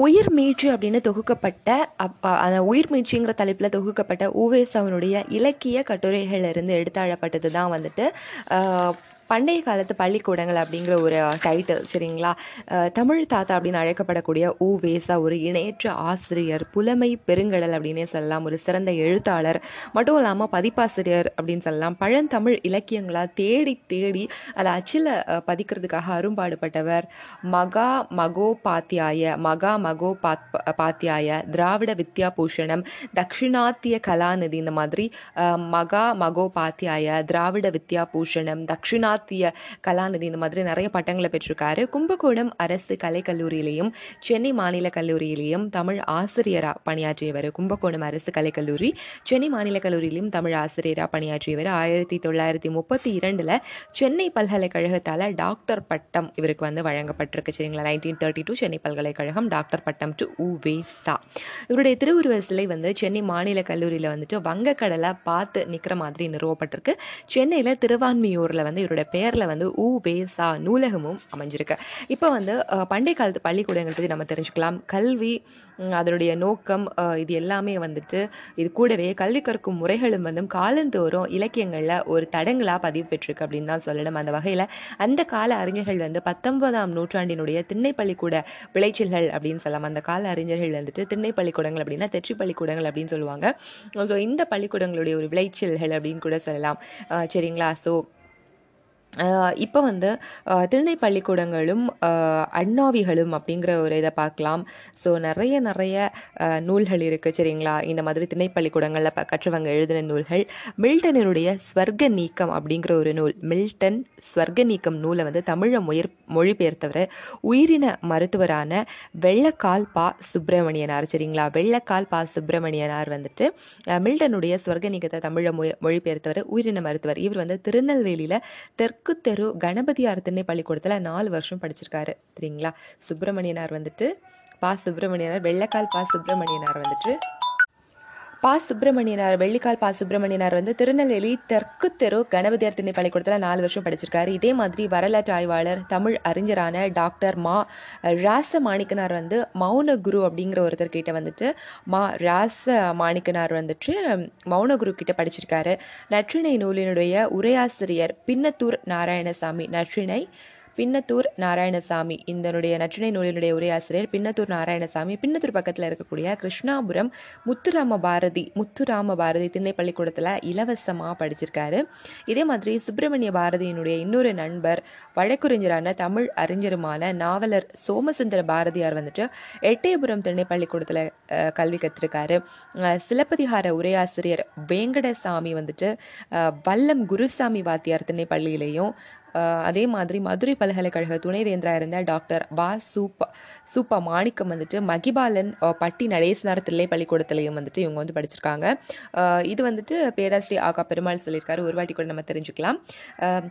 உயிர் மீட்சி அப்படின்னு தொகுக்கப்பட்ட அப் அந்த உயிர் மீட்சிங்கிற தலைப்பில் தொகுக்கப்பட்ட ஊவேசாவினுடைய இலக்கிய கட்டுரைகளிலிருந்து எடுத்தாழப்பட்டது தான் வந்துட்டு பண்டைய காலத்து பள்ளிக்கூடங்கள் அப்படிங்கிற ஒரு டைட்டில் சரிங்களா? தமிழ் தாத்தா அப்படின்னு அழைக்கப்படக்கூடிய ஊ வேசா ஒரு இணையற்ற ஆசிரியர் புலமை பெருங்கடல் அப்படின்னே சொல்லலாம். ஒரு சிறந்த எழுத்தாளர் மட்டும் இல்லாமல் பதிப்பாசிரியர் அப்படின்னு சொல்லலாம். பழந்தமிழ் இலக்கியங்களா தேடி தேடி அதை அச்சில் பதிக்கிறதுக்காக அரும்பாடுபட்டவர் மகா மகோபாத்தியாய மகா மகோ பாத் பாத்தியாய திராவிட வித்யா பூஷணம் தக்ஷிணாத்திய கலாநிதி இந்த மாதிரி மகா மகோபாத்தியாய திராவிட வித்யா பூஷணம் தக்ஷிணாத்திய கலாநிதி இந்த மாதிரி நிறைய பட்டங்களை பெற்றிருக்காரு. கும்பகோணம் அரசு கலைக்கல்லூரியிலையும் சென்னை மாநில கல்லூரியிலையும் தமிழ் ஆசிரியராக பணியாற்றியவர் கும்பகோணம் அரசு கலைக்கல்லூரி சென்னை மாநில கல்லூரியிலையும் தமிழ் ஆசிரியராக பணியாற்றியவர் ஆயிரத்தி தொள்ளாயிரத்தி முப்பத்தி இரண்டில் சென்னை பல்கலைக்கழகத்தால் டாக்டர் பட்டம் இவருக்கு வந்து வழங்கப்பட்டிருக்கு. சரிங்களா? நைன்டீன் தேர்ட்டி டூ சென்னை பல்கலைக்கழகம் டாக்டர் பட்டம் டு உ வே இவருடைய திருவுருவ சிலை வந்து சென்னை மாநில கல்லூரியில் வந்துட்டு வங்கக்கடலை பார்த்து நிற்கிற மாதிரி நிறுவப்பட்டிருக்கு. சென்னையில் திருவான்மியூரில் வந்து இவருடைய பேரில் வந்து உ வேசா நூலகமும் அமைஞ்சிருக்கு. இப்போ வந்து பண்டைய காலத்து பள்ளிக்கூடங்கள் பற்றி நம்ம தெரிஞ்சுக்கலாம். கல்வி அதனுடைய நோக்கம் இது எல்லாமே வந்துட்டு இது கூடவே கல்வி கற்கும் முறைகளும் வந்து காலந்தோறும் இலக்கியங்களில் ஒரு தடங்களாக பதிவு பெற்றிருக்கு அப்படின்னு தான் சொல்லணும். அந்த வகையில் அந்த கால அறிஞர்கள் வந்து பத்தொன்பதாம் நூற்றாண்டினுடைய திண்ணை பள்ளிக்கூட விளைச்சல்கள் அப்படின்னு சொல்லலாம். அந்த கால அறிஞர்கள் வந்துட்டு திண்ணை பள்ளிக்கூடங்கள் அப்படின்னா தெற்றி பள்ளிக்கூடங்கள் அப்படின்னு சொல்லுவாங்க. ஸோ இந்த பள்ளிக்கூடங்களுடைய ஒரு விளைச்சல்கள் அப்படின்னு கூட சொல்லலாம். சரிங்களா? ஸோ இப்போ வந்து அஹ், திண்ணை பள்ளிக்கூடங்களும் அண்ணாவிகளும் அப்படிங்கிற ஒரு இதை பார்க்கலாம். ஸோ நிறைய நிறைய நூல்கள் இருக்குது சரிங்களா? இந்த மாதிரி திண்ணை பள்ளிக்கூடங்களில் ப கற்றவங்க எழுதின நூல்கள். மில்டனருடைய ஸ்வர்க நீக்கம் அப்படிங்கிற ஒரு நூல் மில்டன் ஸ்வர்க நீக்கம் நூலை வந்து தமிழை மொழிர் மொழிபெயர்த்தவர் உயிரின மருத்துவரான வெள்ளக்கால் பா சுப்பிரமணியனார் சரிங்களா? வெள்ளக்கால் பா சுப்பிரமணியனார் வந்துட்டு மில்டனுடைய ஸ்வர்க நீக்கத்தை தமிழை மொழி மொழிபெயர்த்தவர் உயிரின மருத்துவர். இவர் வந்து திருநெல்வேலியில் தெற்கு தெரு கணபதியார் திண்ணை பள்ளிக்கூடத்தில் நாலு வருஷம் படிச்சிருக்காரு. சரிங்களா சுப்பிரமணியனார் வந்துட்டு பா. சுப்பிரமணியனார் வெள்ளக்கால் பா. சுப்பிரமணியனார் வந்துட்டு பா சுப்பிரமணியனார் வெள்ளிக்கால் பா சுப்பிரமணியனார் வந்து திருநெல்வேலி தெற்கு தெரு கணபதியார் திண்ணை பள்ளிக்கூடத்தில் நாலு வருஷம் படிச்சிருக்காரு. இதே மாதிரி வரலாற்று ஆய்வாளர் தமிழ் அறிஞரான டாக்டர் மா ராச மாணிக்கனார் வந்து மௌன குரு அப்படிங்கிற ஒருத்தர்கிட்ட வந்துட்டு மா ராச மாணிக்கனார் வந்துட்டு மௌன குரு கிட்ட படிச்சிருக்காரு. நற்றிணை நூலினுடைய உரையாசிரியர் பின்னத்தூர் நாராயணசாமி. நற்றிணை பின்னத்தூர் நாராயணசாமி. இதனுடைய நற்றினை நூலினுடைய உரையாசிரியர் பின்னத்தூர் நாராயணசாமி. பின்னத்தூர் பக்கத்தில் இருக்கக்கூடிய கிருஷ்ணாபுரம் முத்துராம பாரதி முத்துராம பாரதி திண்ணை பள்ளிக்கூடத்தில் இலவசமாக படிச்சிருக்காரு. இதே மாதிரி சுப்பிரமணிய பாரதியினுடைய இன்னொரு நண்பர் வழக்குரைஞரான தமிழ் அறிஞருமான நாவலர் சோமசுந்தர பாரதியார் வந்துட்டு எட்டயபுரம் திண்ணை பள்ளிக்கூடத்தில் கல்வி கற்றிருக்காரு சிலப்பதிகார உரையாசிரியர் வேங்கடசாமி வந்துட்டு வல்லம் குருசாமி வாத்தியார் திண்ணை பள்ளியிலையும் அதே மாதிரி மதுரை பல்கலைக்கழக துணைவேந்தராக இருந்த டாக்டர் வா சூப்பா சூப்பா மாணிக்கம் வந்துட்டு மகிபாலன் பட்டி நடேசனார் தில்லை பள்ளிக்கூடத்துலையும் வந்துட்டு இவங்க வந்து படிச்சிருக்காங்க. அஹ், இது வந்துட்டு பேராசிரியர் ஆகா பெருமாள் சொல்லியிருக்காரு. ஒரு வாட்டி கூட நம்ம தெரிஞ்சுக்கலாம். அஹ்,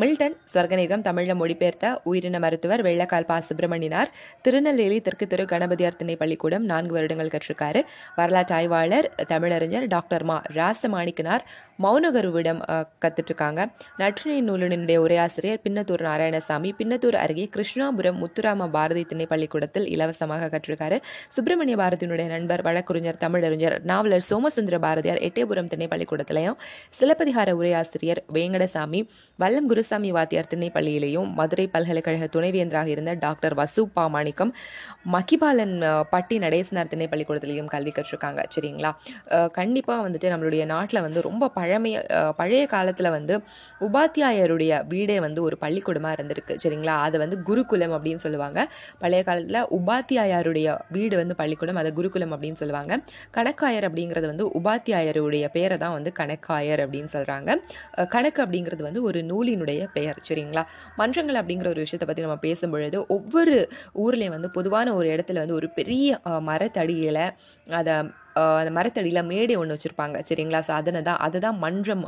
மில்டன் ஸ்வர்கநேகம் தமிழில் மொழிபெயர்த்த உயிரின மருத்துவர் வெள்ளக்கால் பா. சுப்பிரமணியனார். திருநெல்வேலி தெற்கு தெரு கணபதியார் திண்ணை பள்ளிக்கூடம் நான்கு வருடங்கள் கற்றிருக்காரு. வரலாற்று ஆய்வாளர் தமிழறிஞர் டாக்டர் மா. ராசமாணிக்கனார் மௌனகருவிடம் கற்றுட்ருக்காங்க நற்றினை நூலினுடைய உரையாசிரியர் பின்னத்தூர் நாராயணசாமி. பின்னத்தூர் அருகே கிருஷ்ணாபுரம் முத்துராம பாரதி திண்ணை பள்ளிக்கூடத்தில் இலவசமாக கற்றிருக்காரு. சுப்பிரமணிய பாரதியினுடைய நண்பர் வழக்கறிஞர் தமிழறிஞர் நாவலர் சோமசுந்தர பாரதியார் எட்டயபுரம் திண்ணை பள்ளிக்கூடத்திலையும் சிலப்பதிகார உரையாசிரியர் வேங்கடசாமி வல்லம் குருசாமி வாத்தியார் திண்ணை பள்ளியிலையும் மதுரை பல்கலைக்கழக துணைவேந்தராக இருந்த டாக்டர் வசு பா மாணிக்கம் மகிபாலன் பட்டி நடேசனார் திண்ணை பள்ளிக்கூடத்திலையும் கல்வி கற்றுருக்காங்க சரிங்களா? கண்டிப்பாக வந்துட்டு நம்மளுடைய நாட்டில் வந்து ரொம்ப பழமைய பழைய காலத்தில் வந்து உபாத்தியாயருடைய வீடே வந்து ஒரு பள்ளிக்கூடமாக இருந்திருக்கு. சரிங்களா? அதை வந்து குருகுலம் அப்படின்னு சொல்லுவாங்க. பழைய காலத்தில் உபாத்தியாயருடைய வீடு வந்து பள்ளிக்கூடம் அதை குருகுலம் அப்படின்னு சொல்லுவாங்க. கணக்காயர் அப்படிங்கிறது வந்து உபாத்தியாயருடைய பேரை தான் வந்து கணக்காயர் அப்படின்னு சொல்கிறாங்க கணக்கு அப்படிங்கிறது வந்து ஒரு நூலினுடைய பெயர் சரிங்களா? மன்றங்கள் அப்படிங்கிற ஒரு விஷயத்தை பற்றி நம்ம பேசும்பொழுது ஒவ்வொரு ஊர்லேயும் வந்து பொதுவான ஒரு இடத்துல வந்து ஒரு பெரிய மரத்தடியில் அதை அந்த மரத்தடியில் மேடை ஒன்று வச்சுருப்பாங்க. சரிங்களா? ஸோ அதனை தான் அதுதான் மன்றம்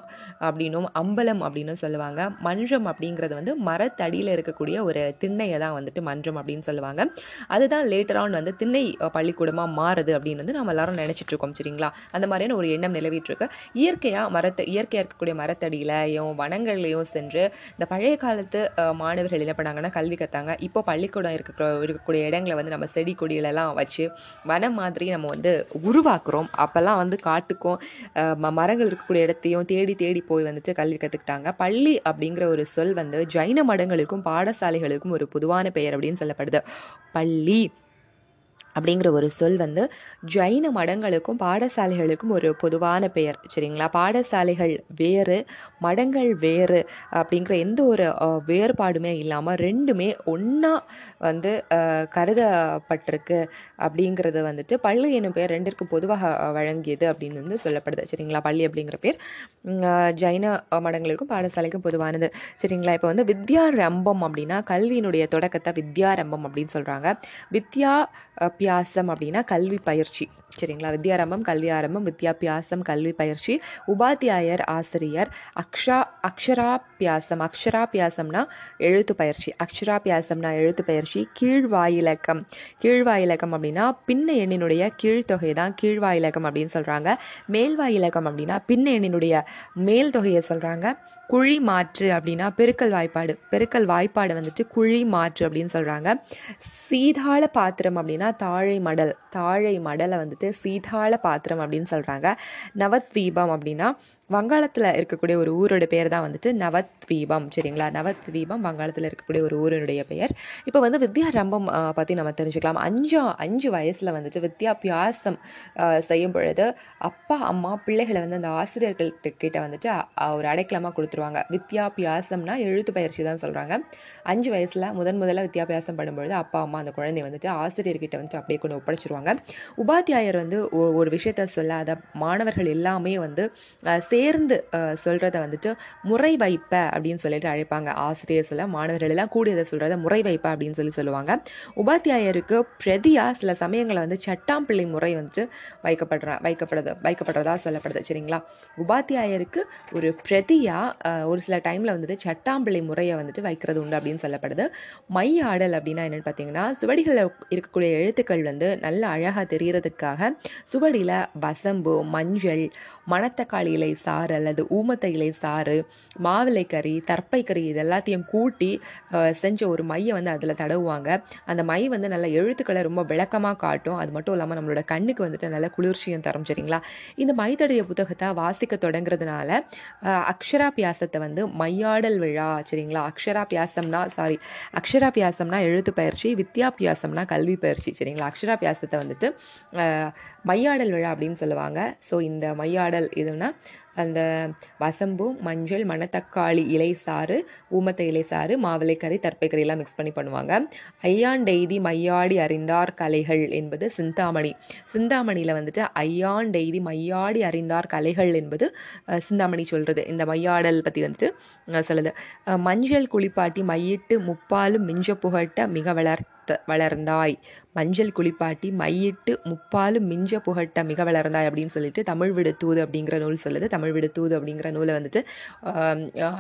அப்படின்னும் அம்பலம் அப்படின்னு சொல்லுவாங்க. மன்றம் அப்படிங்கிறது வந்து மரத்தடியில் இருக்கக்கூடிய ஒரு திண்ணையை தான் வந்துட்டு மன்றம் அப்படின்னு சொல்லுவாங்க. அதுதான் லேட்டர் ஆன் வந்து திண்ணை பள்ளிக்கூடமாக மாறுது அப்படின்னு வந்து நம்ம எல்லாரும் நினச்சிட்டு இருக்கோம். சரிங்களா? அந்த மாதிரியான ஒரு எண்ணம் நிலவிட்டுருக்கு. இயற்கையாக மரத்தை இயற்கையாக இருக்கக்கூடிய மரத்தடியிலையும் வனங்கள்லையும் சென்று இந்த பழைய காலத்து மாணவர்கள் என்ன பண்ணாங்கன்னா கல்வி கத்தாங்க. இப்போ பள்ளிக்கூடம் இருக்க இருக்கக்கூடிய இடங்களை வந்து நம்ம செடி கொடிகளெல்லாம் வச்சு வனம் மாதிரி நம்ம வந்து பார்க்குறோம். அப்போல்லாம் வந்து காட்டுக்கும் மரங்கள் இருக்கக்கூடிய இடத்தையும் தேடி தேடி போய் வந்துட்டு கல்வி கற்றுக்கிட்டாங்க பள்ளி அப்படிங்கிற ஒரு சொல் வந்து ஜைன மடங்களுக்கும் பாடசாலைகளுக்கும் ஒரு பொதுவான பெயர் அப்படின்னு சொல்லப்படுது. பள்ளி. அப்படிங்கிற ஒரு சொல் வந்து ஜைன மடங்களுக்கும் பாடசாலைகளுக்கும் ஒரு பொதுவான பெயர். சரிங்களா? பாடசாலைகள் வேறு மடங்கள் வேறு அப்படிங்கிற எந்த ஒரு வேறுபாடுமே இல்லாமல் ரெண்டுமே ஒன்றா வந்து கருதப்பட்டிருக்கு அப்படிங்கிறது வந்துட்டு பள்ளி என்னும் பெயர் ரெண்டிற்கும் பொதுவாக வழங்கியது அப்படின்னு வந்து சொல்லப்படுது. சரிங்களா? பள்ளி அப்படிங்கிற பேர். ஜைன மடங்களுக்கும் பாடசாலைக்கும் பொதுவானது. சரிங்களா? இப்போ வந்து வித்யாரம்பம் அப்படின்னா கல்வியினுடைய தொடக்கத்தை வித்யாரம்பம் அப்படின்னு சொல்கிறாங்க வித்யா அஹ், பியாசம் அப்படின்னா கல்வி பயிற்சி. சரிங்களா? வித்யாரம்பம் கல்வி ஆரம்பம் வித்யாபியாசம் கல்வி பயிற்சி உபாத்தியாயர் ஆசிரியர் அக்ஷா அக்ஷராபியாசம். அக்ஷராபியாசம்னா எழுத்து பயிற்சி. அக்ஷராபியாசம்னா எழுத்து பயிற்சி கீழ்வாயிலக்கம். கீழ்வாயிலக்கம் அப்படின்னா பின்ன எண்ணினுடைய கீழ்த்தொகை தான் கீழ்வாயிலக்கம் அப்படின்னு சொல்கிறாங்க மேல்வாயிலக்கம் அப்படின்னா பின்ன எண்ணினுடைய மேல் தொகையை சொல்கிறாங்க குழி மாற்று அப்படின்னா பெருக்கல் வாய்ப்பாடு. பெருக்கல் வாய்ப்பாடு வந்துட்டு குழி மாற்று அப்படின்னு சொல்கிறாங்க சீதாள பாத்திரம் அப்படின்னா தாழை மடல் தாழை மடலை வந்துட்டு சீதாள பாத்திரம் அப்படின்னு சொல்கிறாங்க நவத்வீபம் அப்படின்னா வங்காளத்தில் இருக்கக்கூடிய ஒரு ஊரோட பேர் தான் வந்துட்டு நவத்வீபம் சரிங்களா? நவத்வீபம் வங்காளத்தில் இருக்கக்கூடிய ஒரு ஊரினுடைய பெயர். இப்போ வந்து வித்யாரம்பம் பற்றி நம்ம தெரிஞ்சுக்கலாம். அஞ்சு அஞ்சு வயசில் வந்துட்டு வித்யாபியாசம் செய்யும் பொழுது அப்பா அம்மா பிள்ளைகளை வந்து அந்த ஆசிரியர்கள் கிட்ட வந்துட்டு ஒரு அடைக்கலமாக கொடுத்துருவாங்க. வித்யாபியாசம்னா எழுத்து பயிற்சி தான் சொல்கிறாங்க அஞ்சு வயசில் முதன் முதல்ல வித்யாபியாசம் பண்ணும்பொழுது அப்பா அம்மா அந்த குழந்தைய வந்துட்டு ஆசிரியர்கிட்ட வந்துட்டு அப்படியே கொண்டு ஒப்படைச்சிருவாங்க உபாத்தியாயர் வந்து ஒ- ஒரு விஷயத்த சொல்லாத மாணவர்கள் எல்லாமே வந்து சேர்ந்து சொல்கிறத வந்துட்டு முறை வைப்ப அப்படின்னு சொல்லிட்டு அழைப்பாங்க. ஆசிரியர் சில மாணவர்கள் எல்லாம் கூடியதை சொல்கிறத முறை வைப்ப அப்படின்னு சொல்லி சொல்லுவாங்க. உபாத்தியாயருக்கு பிரதியாக சில சமயங்களில் வந்து சட்டாம்பிள்ளை முறை வந்துட்டு வைக்கப்படுற வைக்கப்படுது வைக்கப்படுறதா சொல்லப்படுது. சரிங்களா? உபாத்தியாயருக்கு ஒரு பிரதியாக ஒரு சில டைமில் வந்துட்டு சட்டாம்பிள்ளை முறையை வந்துட்டு வைக்கிறது உண்டு அப்படின்னு சொல்லப்படுது. மை ஆடல் அப்படின்னா என்னென்னு பார்த்தீங்கன்னா சுவடிகளில் இருக்கக்கூடிய எழுத்துக்கள் வந்து நல்ல அழகாக தெரிகிறதுக்காக சுவடியில் வசம்பு மஞ்சள் மணத்தக்காளி இலை சாறு அல்லது ஊமத்த இலை சாறு மாவிலை கறி தர்ப்பை கறி இது எல்லாத்தையும் கூட்டி செஞ்ச ஒரு மையை வந்து அதில் தடவுவாங்க. அந்த மை வந்து நல்ல எழுத்துக்களை ரொம்ப விளக்கமாக காட்டும். அது மட்டும் இல்லாமல் நம்மளோட கண்ணுக்கு வந்துட்டு நல்ல குளிர்ச்சியும் தரும் சரிங்களா? இந்த மைத்தடைய புத்தகத்தை வாசிக்க தொடங்குறதுனால அக்ஷராபியாசத்தை வந்து மையாடல் விழா சரிங்களா? அக்ஷராபியாசம்னா சாரி அக்ஷராபியாசம்னா எழுத்து பயிற்சி வித்யாபியாசம்னா கல்வி பயிற்சி சரிங்களா? அக்ஷராபியாசத்தை வந்துட்டு மையாடல் விழா அப்படின்னு சொல்லுவாங்க. ஸோ இந்த மையாடல் இதுனா அந்த வசம்பு மஞ்சள் மணத்தக்காளி இலை சாறு ஊமத்த இலை சாறு மாவிலைக்கறி தற்பைக்கறி எல்லாம் மிக்ஸ் பண்ணி பண்ணுவாங்க. ஐயாண்டெய்தி மையாடி அறிந்தார் கலைகள் என்பது சிந்தாமணி. சிந்தாமணியில் வந்துட்டு ஐயாண்டெய்தி மையாடி அறிந்தார் கலைகள் என்பது சிந்தாமணி சொல்கிறது இந்த மையாடல் பற்றி வந்துட்டு சொல்லுது. மஞ்சள் குளிப்பாட்டி மையிட்டு முப்பாலும் மிஞ்ச புகட்ட மிக வளர்த்த வளர்ந்தாய். மஞ்சள் குளிப்பாட்டி மையிட்டு முப்பாலும் மிஞ்ச புகட்ட மிக வளர்ந்தாய் அப்படின்னு சொல்லிட்டு தமிழ் விடுத்தூது தூது அப்படிங்கிற நூல் சொல்லுது. தமிழ் விடுத்தூது தூது அப்படிங்கிற நூலை வந்துட்டு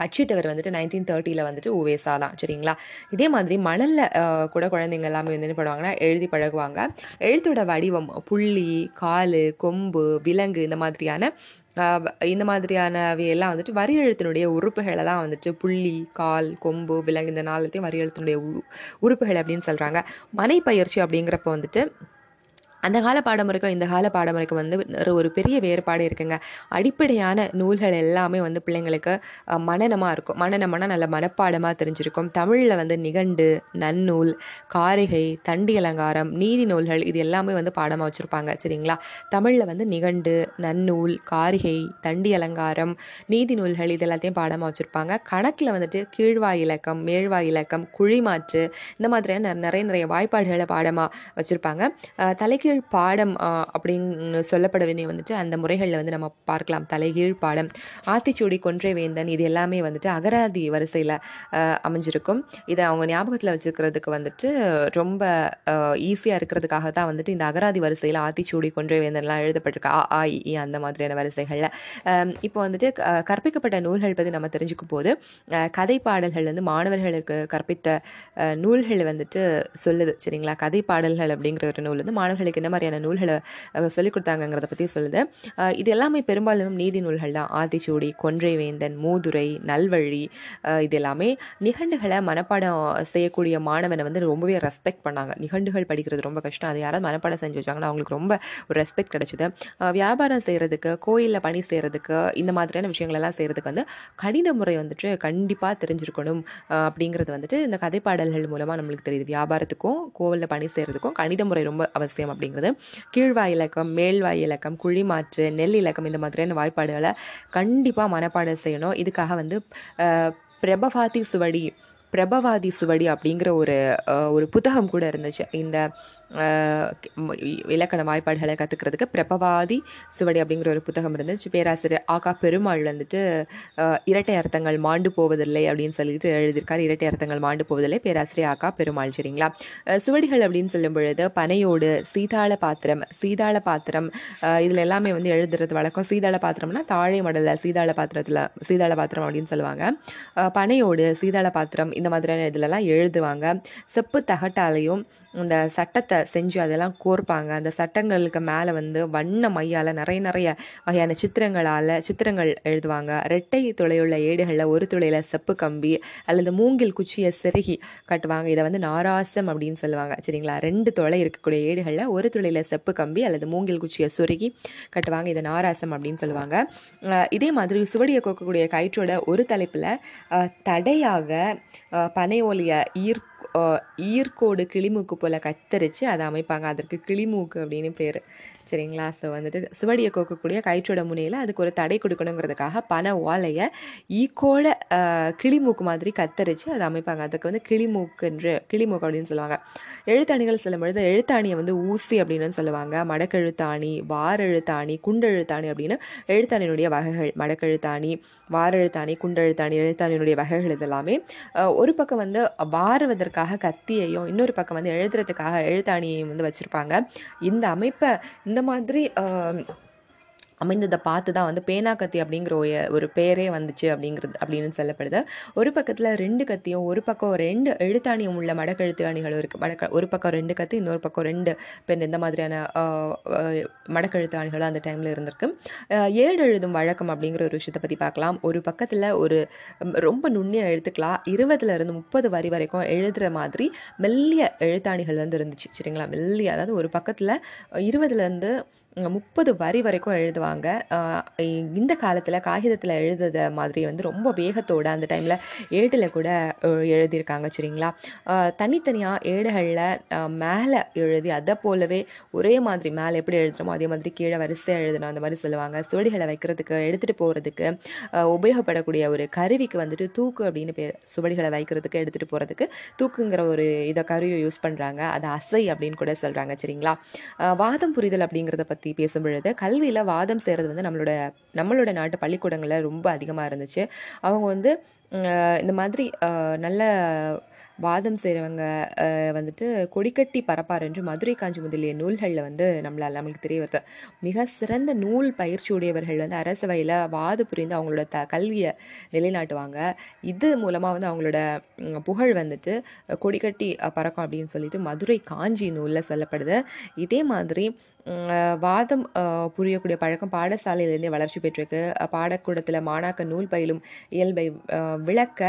அச்சிட்டவர் வந்துட்டு நைன்டீன் தேர்ட்டியில் வந்துட்டு ஓவேசா தான். சரிங்களா? இதே மாதிரி மணலில் கூட குழந்தைங்க எல்லாமே வந்து என்ன பண்ணுவாங்கன்னா எழுதி பழகுவாங்க. எழுத்தோட வடிவம் புள்ளி காலு கொம்பு விலங்கு இந்த மாதிரியான இந்த மாதிரியானவை எல்லாம் வந்துட்டு வரி எழுத்தினுடைய உறுப்புகளை தான் வந்துட்டு புள்ளி கால் கொம்பு விலங்கு இந்த நாளத்தையும் வரி எழுத்தினுடைய உ- உறுப்புகள் அப்படின்னு சொல்கிறாங்க மனை பயிற்சி அப்படிங்கிறப்ப வந்துட்டு அந்த கால பாடமுறைக்கும் இந்த கால பாடமுறைக்கும் வந்து ஒரு- ஒரு பெரிய வேறுபாடு இருக்குங்க. அடிப்படையான நூல்கள் எல்லாமே வந்து பிள்ளைங்களுக்கு மனநமாக இருக்கும். மனநம்னா நல்ல மனப்பாடமாக தெரிஞ்சிருக்கும். தமிழில் வந்து நிகண்டு நன்னூல் காரிகை தண்டி அலங்காரம் நீதி நூல்கள் இது எல்லாமே வந்து பாடமாக வச்சுருப்பாங்க. சரிங்களா? தமிழில் வந்து நிகண்டு நன்னூல் காரிகை தண்டி அலங்காரம் நீதி நூல்கள் இது எல்லாத்தையும் பாடமாக வச்சுருப்பாங்க. கணக்கில் வந்துட்டு கீழ்வாய் இலக்கம் மேழ்வாய் இலக்கம் குழிமாற்று இந்த மாதிரியான நிறைய நிறைய வாய்ப்பாடுகளை பாடமாக வச்சுருப்பாங்க. தலைக்கு தலைகீழ் பாடம் அப்படின்னு சொல்லப்பட வேண்டிய வந்துட்டு அந்த முறைகளில் வந்து நம்ம பார்க்கலாம். தலைகீழ் பாடம் ஆத்திச்சூடி கொன்றை வேந்தன் இது எல்லாமே வந்துட்டு அகராதி வரிசையில் அமைஞ்சிருக்கும். இதை அவங்க ஞாபகத்தில் வச்சுக்கிறதுக்கு வந்துட்டு ரொம்ப ஈஸியாக இருக்கிறதுக்காக தான் வந்துட்டு இந்த அகராதி வரிசையில் ஆத்திச்சூடி கொன்றை வேந்தன்லாம் எழுதப்பட்டிருக்கு. ஆ ஆ இ அந்த மாதிரியான வரிசைகளில். இப்போ வந்துட்டு கற்பிக்கப்பட்ட நூல்கள் பற்றி நம்ம தெரிஞ்சுக்கும் போது கதை பாடல்கள் வந்து மாணவர்களுக்கு கற்பித்த நூல்கள் வந்துட்டு சொல்லுது. சரிங்களா? கதை பாடல்கள் அப்படிங்கிற ஒரு நூல் வந்து மாணவர்களுக்கு என்ன மாதிரியான நூல்களை சொல்லிக் கொடுத்தாங்கங்கிறத பற்றி சொல்லுது. இது எல்லாமே பெரும்பாலும் நீதி நூல்கள் தான். ஆத்திச்சூடி கொன்றை வேந்தன் மூதுரை நல்வழி இது எல்லாமே நிகண்டுகளை மனப்பாடம் செய்யக்கூடிய மாணவனை வந்து ரொம்பவே ரெஸ்பெக்ட் பண்ணாங்க. நிகண்டுகள் படிக்கிறது ரொம்ப கஷ்டம். அது யாராவது மனப்பாடம் செஞ்சு வச்சாங்கன்னா அவங்களுக்கு ரொம்ப ஒரு ரெஸ்பெக்ட் கிடச்சிது. வியாபாரம் செய்கிறதுக்கு கோயிலில் பணி செய்கிறதுக்கு இந்த மாதிரியான விஷயங்களெல்லாம் செய்கிறதுக்கு வந்து கணித முறை வந்துட்டு கண்டிப்பாக தெரிஞ்சிருக்கணும். அப்படிங்கிறது வந்துட்டு இந்த கதைப்பாடல்கள் மூலமாக நம்மளுக்கு தெரியுது. வியாபாரத்துக்கும் கோவிலில் பணி செய்கிறதுக்கும் கணித முறை ரொம்ப அவசியம் அப்படிங்கிறது. கீழ்வாய் இலக்கம் மேல்வாய் இலக்கம் குழிமாற்று நெல் இலக்கம் இந்த மாதிரியான வாய்ப்பாடுகளை கண்டிப்பாக மனப்பாடம் செய்யணும். இதுக்காக வந்து பிரபபாதி சுவடி பிரபவாதி சுவடி அப்படிங்கிற ஒரு ஒரு புத்தகம் கூட இருந்துச்சு. இந்த இலக்கண வாய்ப்பாடுகளை கற்றுக்கிறதுக்கு பிரபவாதி சுவடி அப்படிங்கிற ஒரு புத்தகம் இருந்துச்சு. பேராசிரியர் ஆகா பெருமாள் வந்துட்டு இரட்டை அர்த்தங்கள் மாண்டு போவதில்லை அப்படின்னு சொல்லிட்டு எழுதியிருக்கார். இரட்டை அர்த்தங்கள் மாண்டு போவதில்லை. பேராசிரியர் ஆகா பெருமாள் சரிங்களா? சுவடிகள் அப்படின்னு சொல்லும் பொழுது பனையோடு சீதாள பாத்திரம் சீதாள பாத்திரம் இதில் எல்லாமே வந்து எழுதுறது வழக்கம். சீதாள பாத்திரம்னா தாழை மடலில் சீதாள பாத்திரத்தில் சீதாள பாத்திரம் அப்படின்னு சொல்லுவாங்க. பனையோடு சீதாள பாத்திரம் இந்த மாதிரியான இதிலலாம் எழுதுவாங்க. செப்பு தகட்டாலையும் இந்த சட்டத்தை செஞ்சு அதெல்லாம் கோர்ப்பாங்க. அந்த சட்டங்களுக்கு மேலே வந்து வண்ண மையால் நிறைய நிறைய வகையான சித்திரங்களால் சித்திரங்கள் எழுதுவாங்க. ரெட்டை துளையுள்ள ஏடுகளில் ஒரு துளையில் செப்பு கம்பி அல்லது மூங்கில் குச்சியை செருகி கட்டுவாங்க. இதை வந்து நாராசம் அப்படின்னு சொல்லுவாங்க. சரிங்களா? ரெண்டு துளை இருக்கக்கூடிய ஏடுகளில் ஒரு துளையில் செப்பு கம்பி அல்லது மூங்கில் குச்சியை சொருகி கட்டுவாங்க. இதை நாராசம் அப்படின்னு சொல்லுவாங்க. இதே மாதிரி சுவடியை கோக்கக்கூடிய கயிற்றோட ஒரு தலைப்பில் தடையாக பனை ஒலியை ஈர்ப்பு ஈர்க்கோடு கிளிமூக்கு போல் கத்தரித்து அதை அமைப்பாங்க. அதற்கு கிளிமூக்கு அப்படின்னு பேர். சரிங்களா? ஸோ வந்துட்டு சுவடியை கோக்கக்கூடிய கயிற்றோட முனையில் அதுக்கு ஒரு தடை கொடுக்கணுங்கிறதுக்காக பனை ஓலையை ஈக்கோட கிளிமூக்கு மாதிரி கத்தரித்து அதை அமைப்பாங்க. அதுக்கு வந்து கிளிமூக்குன்ற கிளிமூக்கு அப்படின்னு சொல்லுவாங்க. எழுத்தாணிகள் சொல்லும் பொழுது எழுத்தாணியை வந்து ஊசி அப்படின்னு சொல்லுவாங்க. மடக்கெழுத்தாணி வாரெழுத்தாணி குண்டெழுத்தாணி அப்படின்னு எழுத்தாணியினுடைய வகைகள். மடக்கெழுத்தாணி வாரெழுத்தாணி குண்டெழுத்தாணி எழுத்தாணியினுடைய வகைகள் இதெல்லாமே ஒரு பக்கம் வந்து வாருவதற்காக கத்தியையும் இன்னொரு பக்கம் வந்து எழுதுறதுக்காக எழுத்தாணியையும் வந்து வச்சுருப்பாங்க. இந்த அமைப்பை இந்த மாதிரி அமைந்ததை பார்த்து தான் வந்து பேனா கத்தி அப்படிங்கிற ஒரு பேரே வந்துச்சு அப்படிங்கிறது அப்படின்னு சொல்லப்படுது. ஒரு பக்கத்தில் ரெண்டு கத்தியும் ஒரு பக்கம் ரெண்டு எழுத்தாணியும் உள்ள மடக்கெழுத்து அணிகளும் இருக்குது மடக்க ஒரு பக்கம் ரெண்டு கத்தி இன்னொரு பக்கம் ரெண்டு பெண். இந்த மாதிரியான மடக்கெழுத்து அணிகளும் அந்த டைமில் இருந்திருக்கு. ஏழு எழுதும் வழக்கம் அப்படிங்கிற ஒரு விஷயத்தை பற்றி பார்க்கலாம். ஒரு பக்கத்தில் ஒரு ரொம்ப நுண்ணிய எழுத்துக்கலாம் இருபதுலேருந்து முப்பது வரி வரைக்கும் எழுதுகிற மாதிரி மெல்லிய எழுத்தாணிகள் வந்து இருந்துச்சு. சரிங்களா? மெல்லிய அதாவது ஒரு பக்கத்தில் இருபதுலேருந்து முப்பது வரி வரைக்கும் எழுதுவாங்க. இந்த காலத்தில் காகிதத்தில் எழுதுத மாதிரி வந்து ரொம்ப வேகத்தோடு அந்த டைமில் ஏட்டில் கூட எழுதியிருக்காங்க சரிங்களா? தனித்தனியாக ஏடுகளில் மேலே எழுதி அதை போலவே ஒரே மாதிரி மேலே எப்படி எழுதுகிறோமோ அதே மாதிரி கீழே வரிசையாக எழுதணும். அந்த மாதிரி சொல்லுவாங்க. சுவடிகளை வைக்கிறதுக்கு எடுத்துகிட்டு போகிறதுக்கு உபயோகப்படக்கூடிய ஒரு கருவிக்கு வந்துட்டு தூக்கு அப்படின்னு பேர் சுவடிகளை வைக்கிறதுக்கு எடுத்துகிட்டு போகிறதுக்கு தூக்குங்கிற ஒரு இதை கருவியை யூஸ் பண்ணுறாங்க அது அசை அப்படின்னு கூட சொல்கிறாங்க சரிங்களா? வாதம் புரிதல் அப்படிங்கிறத பற்றி பற்றி பேசும் பொழுது கல்வியில் வாதம் செய்கிறது வந்து நம்மளோட நம்மளோட நாட்டு பள்ளிக்கூடங்களில் ரொம்ப அதிகமாக இருந்துச்சு. அவங்க வந்து இந்த மாதிரி நல்ல வாதம் செய்கிறவங்க வந்துட்டு கொடிக்கட்டி பரப்பார் என்று மதுரை காஞ்சி முதலிய நூல்களில் வந்து நம்மளால் நம்மளுக்கு தெரிய வருது. மிக சிறந்த நூல் பயிற்சி உடையவர்கள் வந்து அரசவையில் வாது புரிந்து அவங்களோட த கல்வியை நிலைநாட்டுவாங்க. இது மூலமாக வந்து அவங்களோட புகழ் வந்துட்டு கொடிக்கட்டி பறக்கும் அப்படின்னு சொல்லிட்டு மதுரை காஞ்சி நூலில் சொல்லப்படுது. இதே மாதிரி வாதம் புரியக்கூடிய பழக்கம் பாடசாலையிலேருந்தே வளர்ச்சி பெற்றிருக்கு. பாடக்கூடத்தில் மாணாக்க நூல் பயிலும் இயல்பை விளக்க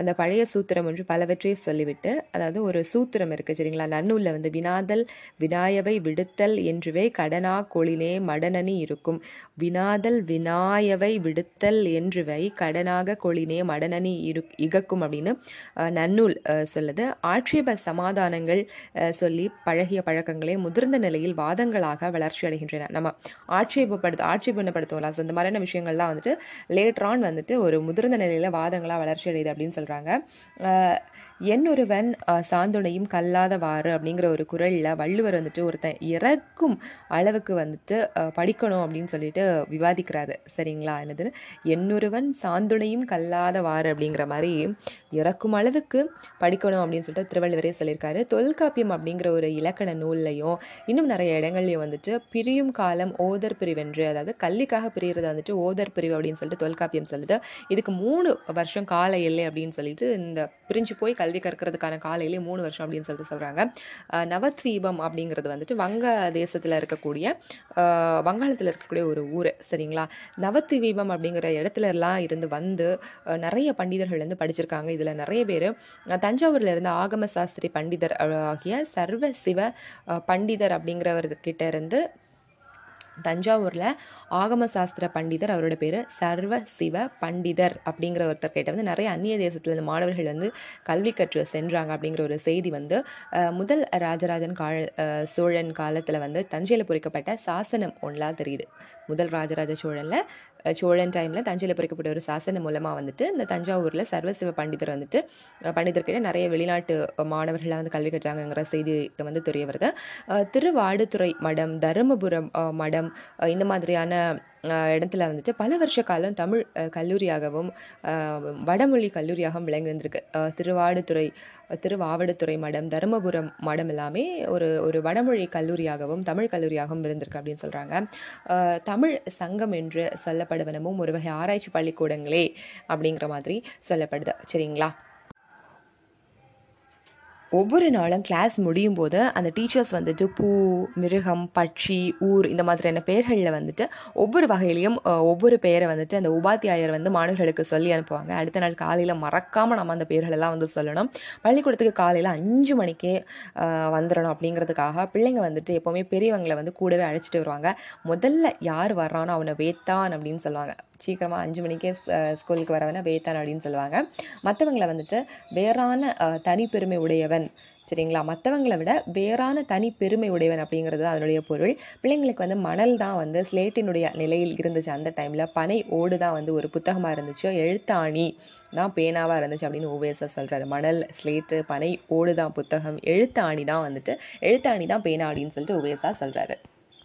அந்த பழைய சூத்திரம் ஒன்று பலவற்றை சொல்லிவிட்டு அதாவது ஒரு சூத்திரம் இருக்குது சரிங்களா? நன்னூலில் வந்து வினாதல் வினாயவை விடுத்தல் என்றுவே கடனா கொழினே மடனனி இருக்கும். வினாதல் வினாயவை விடுத்தல் என்றுவை கடனாக கொளினே மடனனி இரு இகக்கும் அப்படின்னு நன்னூல் சொல்லுது. ஆட்சேப சமாதானங்கள் சொல்லி பழகிய பழக்கங்களே முதிர்ந்த நிலையில் வாதங்களாக வளர்ச்சி அடைகின்றன. நம்ம ஆட்சேபப்படுத்த ஆட்சேபனப்படுத்துவோம்ல. ஸோ இந்த மாதிரியான விஷயங்கள்லாம் வந்துட்டு லேட்டரான் வந்துட்டு ஒரு முதிர்ந்த நிலையில் வாதங்களாக வளர்ச்சி அடையுது அப்படின்னு சொல்கிறாங்க என்னொருவன் சாந்துணையும் கல்லாதவாறு அப்படிங்கிற ஒரு குரலில் வள்ளுவர் வந்துட்டு ஒருத்தன் இறக்கும் அளவுக்கு வந்துட்டு படிக்கணும் அப்படின்னு சொல்லிட்டு விவாதிக்கிறாரு. சரிங்களா? என்னது? என்னொருவன் சாந்துணையும் கல்லாதவாறு அப்படிங்கிற மாதிரி இறக்கும் அளவுக்கு படிக்கணும் அப்படின்னு சொல்லிட்டு திருவள்ளுவரே சொல்லியிருக்காரு. தொல்காப்பியம் அப்படிங்கிற ஒரு இலக்கண நூல்லையும் இன்னும் நிறைய இடங்கள்லையும் வந்துட்டு பிரியும் காலம் ஓதர் பிரிவென்று அதாவது கல்விக்காக பிரியறது வந்துட்டு ஓதர் பிரிவு அப்படின்னு சொல்லிட்டு தொல்காப்பியம் சொல்லுது. இதுக்கு மூணு வருஷம் கால எல்லை அப்படின்னு சொல்லிட்டு இந்த பிரிஞ்சு போய் கல்வி கற்கிறதுக்கான கால எல்லை மூணு வருஷம் அப்படின்னு சொல்லிட்டு சொல்கிறாங்க நவத்வீபம் அப்படிங்கிறது வந்துட்டு வங்க தேசத்தில் இருக்கக்கூடிய வங்காளத்தில் இருக்கக்கூடிய ஒரு ஊர் சரிங்களா? நவத்வீபம் அப்படிங்கிற இடத்துலலாம் இருந்து வந்து நிறைய பண்டிதர்கள் வந்து படிச்சிருக்காங்க. இது இதில் நிறைய பேர் தஞ்சாவூரில் இருந்த ஆகம சாஸ்திரி பண்டிதர் ஆகிய சர்வ சிவ பண்டிதர் அப்படிங்கிறவர்கிட்ட இருந்து தஞ்சாவூரில் ஆகம சாஸ்திர பண்டிதர் அவரோட பேர் சர்வ சிவ பண்டிதர் அப்படிங்கிற ஒருத்தர்கிட்ட வந்து நிறைய அந்நிய தேசத்துல இருந்து மாணவர்கள் வந்து கல்வி கற்று சென்றாங்க அப்படிங்கிற ஒரு செய்தி வந்து முதல் ராஜராஜன் கால சோழன் காலத்தில் வந்து தஞ்சையில் பொறிக்கப்பட்ட சாசனம் ஒன்றா தெரியுது. முதல் ராஜராஜ சோழனில் சோழன் டைமில் தஞ்சையில் பொறிக்கப்பட்ட ஒரு சாசனம் மூலமாக வந்துட்டு இந்த தஞ்சாவூரில் சர்வசிவ பண்டிதர் வந்துட்டு பண்டிதர்கிட்ட நிறைய வெளிநாட்டு மாணவர்கள்லாம் வந்து கல்வி கற்றாங்கங்கிற செய்தி வந்து தெரிய வருது. திருவாடுதுறை மடம் தருமபுரம் மடம் இந்த மாதிரியான இடத்துல வந்துட்டு பல வருஷ காலம் தமிழ் கல்லூரியாகவும் வடமொழி கல்லூரியாகவும் விளங்கி வந்திருக்கு. திருவாடுதுறை திருவாவடுதுறை மடம் தருமபுரம் மடம் எல்லாமே ஒரு ஒரு வடமொழி கல்லூரியாகவும் தமிழ் கல்லூரியாகவும் இருந்திருக்கு அப்படின்னு சொல்கிறாங்க தமிழ் சங்கம் என்று சொல்லப்படுவனமும் ஒரு வகை ஆராய்ச்சி பள்ளிக்கூடங்களே அப்படிங்கிற மாதிரி சொல்லப்படுது. சரிங்களா? ஒவ்வொரு நாளும் கிளாஸ் முடியும் போது அந்த டீச்சர்ஸ் வந்துட்டு பூ மிருகம் பட்சி ஊர் இந்த மாதிரியான பெயர்களில் வந்துட்டு ஒவ்வொரு வகையிலையும் ஒவ்வொரு பெயரை வந்துட்டு அந்த உபாத்தியாயர் வந்து மாணவர்களுக்கு சொல்லி அனுப்புவாங்க. அடுத்த நாள் காலையில் மறக்காமல் நம்ம அந்த பெயர்களெல்லாம் வந்து சொல்லணும். பள்ளிக்கூடத்துக்கு காலையில் அஞ்சு மணிக்கே வந்துடணும் அப்படிங்கிறதுக்காக பிள்ளைங்க வந்துட்டு எப்போவுமே பெரியவங்களை வந்து கூடவே அழைச்சிட்டு வருவாங்க. முதல்ல யார் வர்றானோ அவனை வேத்தான் அப்படின்னு சொல்லுவாங்க. சீக்கிரமாக அஞ்சு மணிக்கே ஸ்கூலுக்கு வரவன வேத்தான் அப்படின்னு சொல்லுவாங்க. மற்றவங்களை வந்துட்டு வேறான தனி தனிப்பெருமை உடையவன். சரிங்களா? மற்றவங்களை விட வேறான தனி பெருமை உடையவன் அப்படிங்கிறது தான் அதனுடைய பொருள். பிள்ளைங்களுக்கு வந்து மணல் தான் வந்து ஸ்லேட்டினுடைய நிலையில் இருந்துச்சு அந்த டைமில் பனை ஓடு தான் வந்து ஒரு புத்தகமாக இருந்துச்சு. எழுத்தாணி தான் பேனாவாக இருந்துச்சு அப்படின்னு ஓவேஸாக சொல்கிறாரு மணல் ஸ்லேட்டு பனை ஓடு தான் புத்தகம். எழுத்தாணி தான் வந்துட்டு எழுத்தாணி தான் பேனா அப்படின்னு சொல்லிட்டு ஓவேஸாக சொல்கிறாரு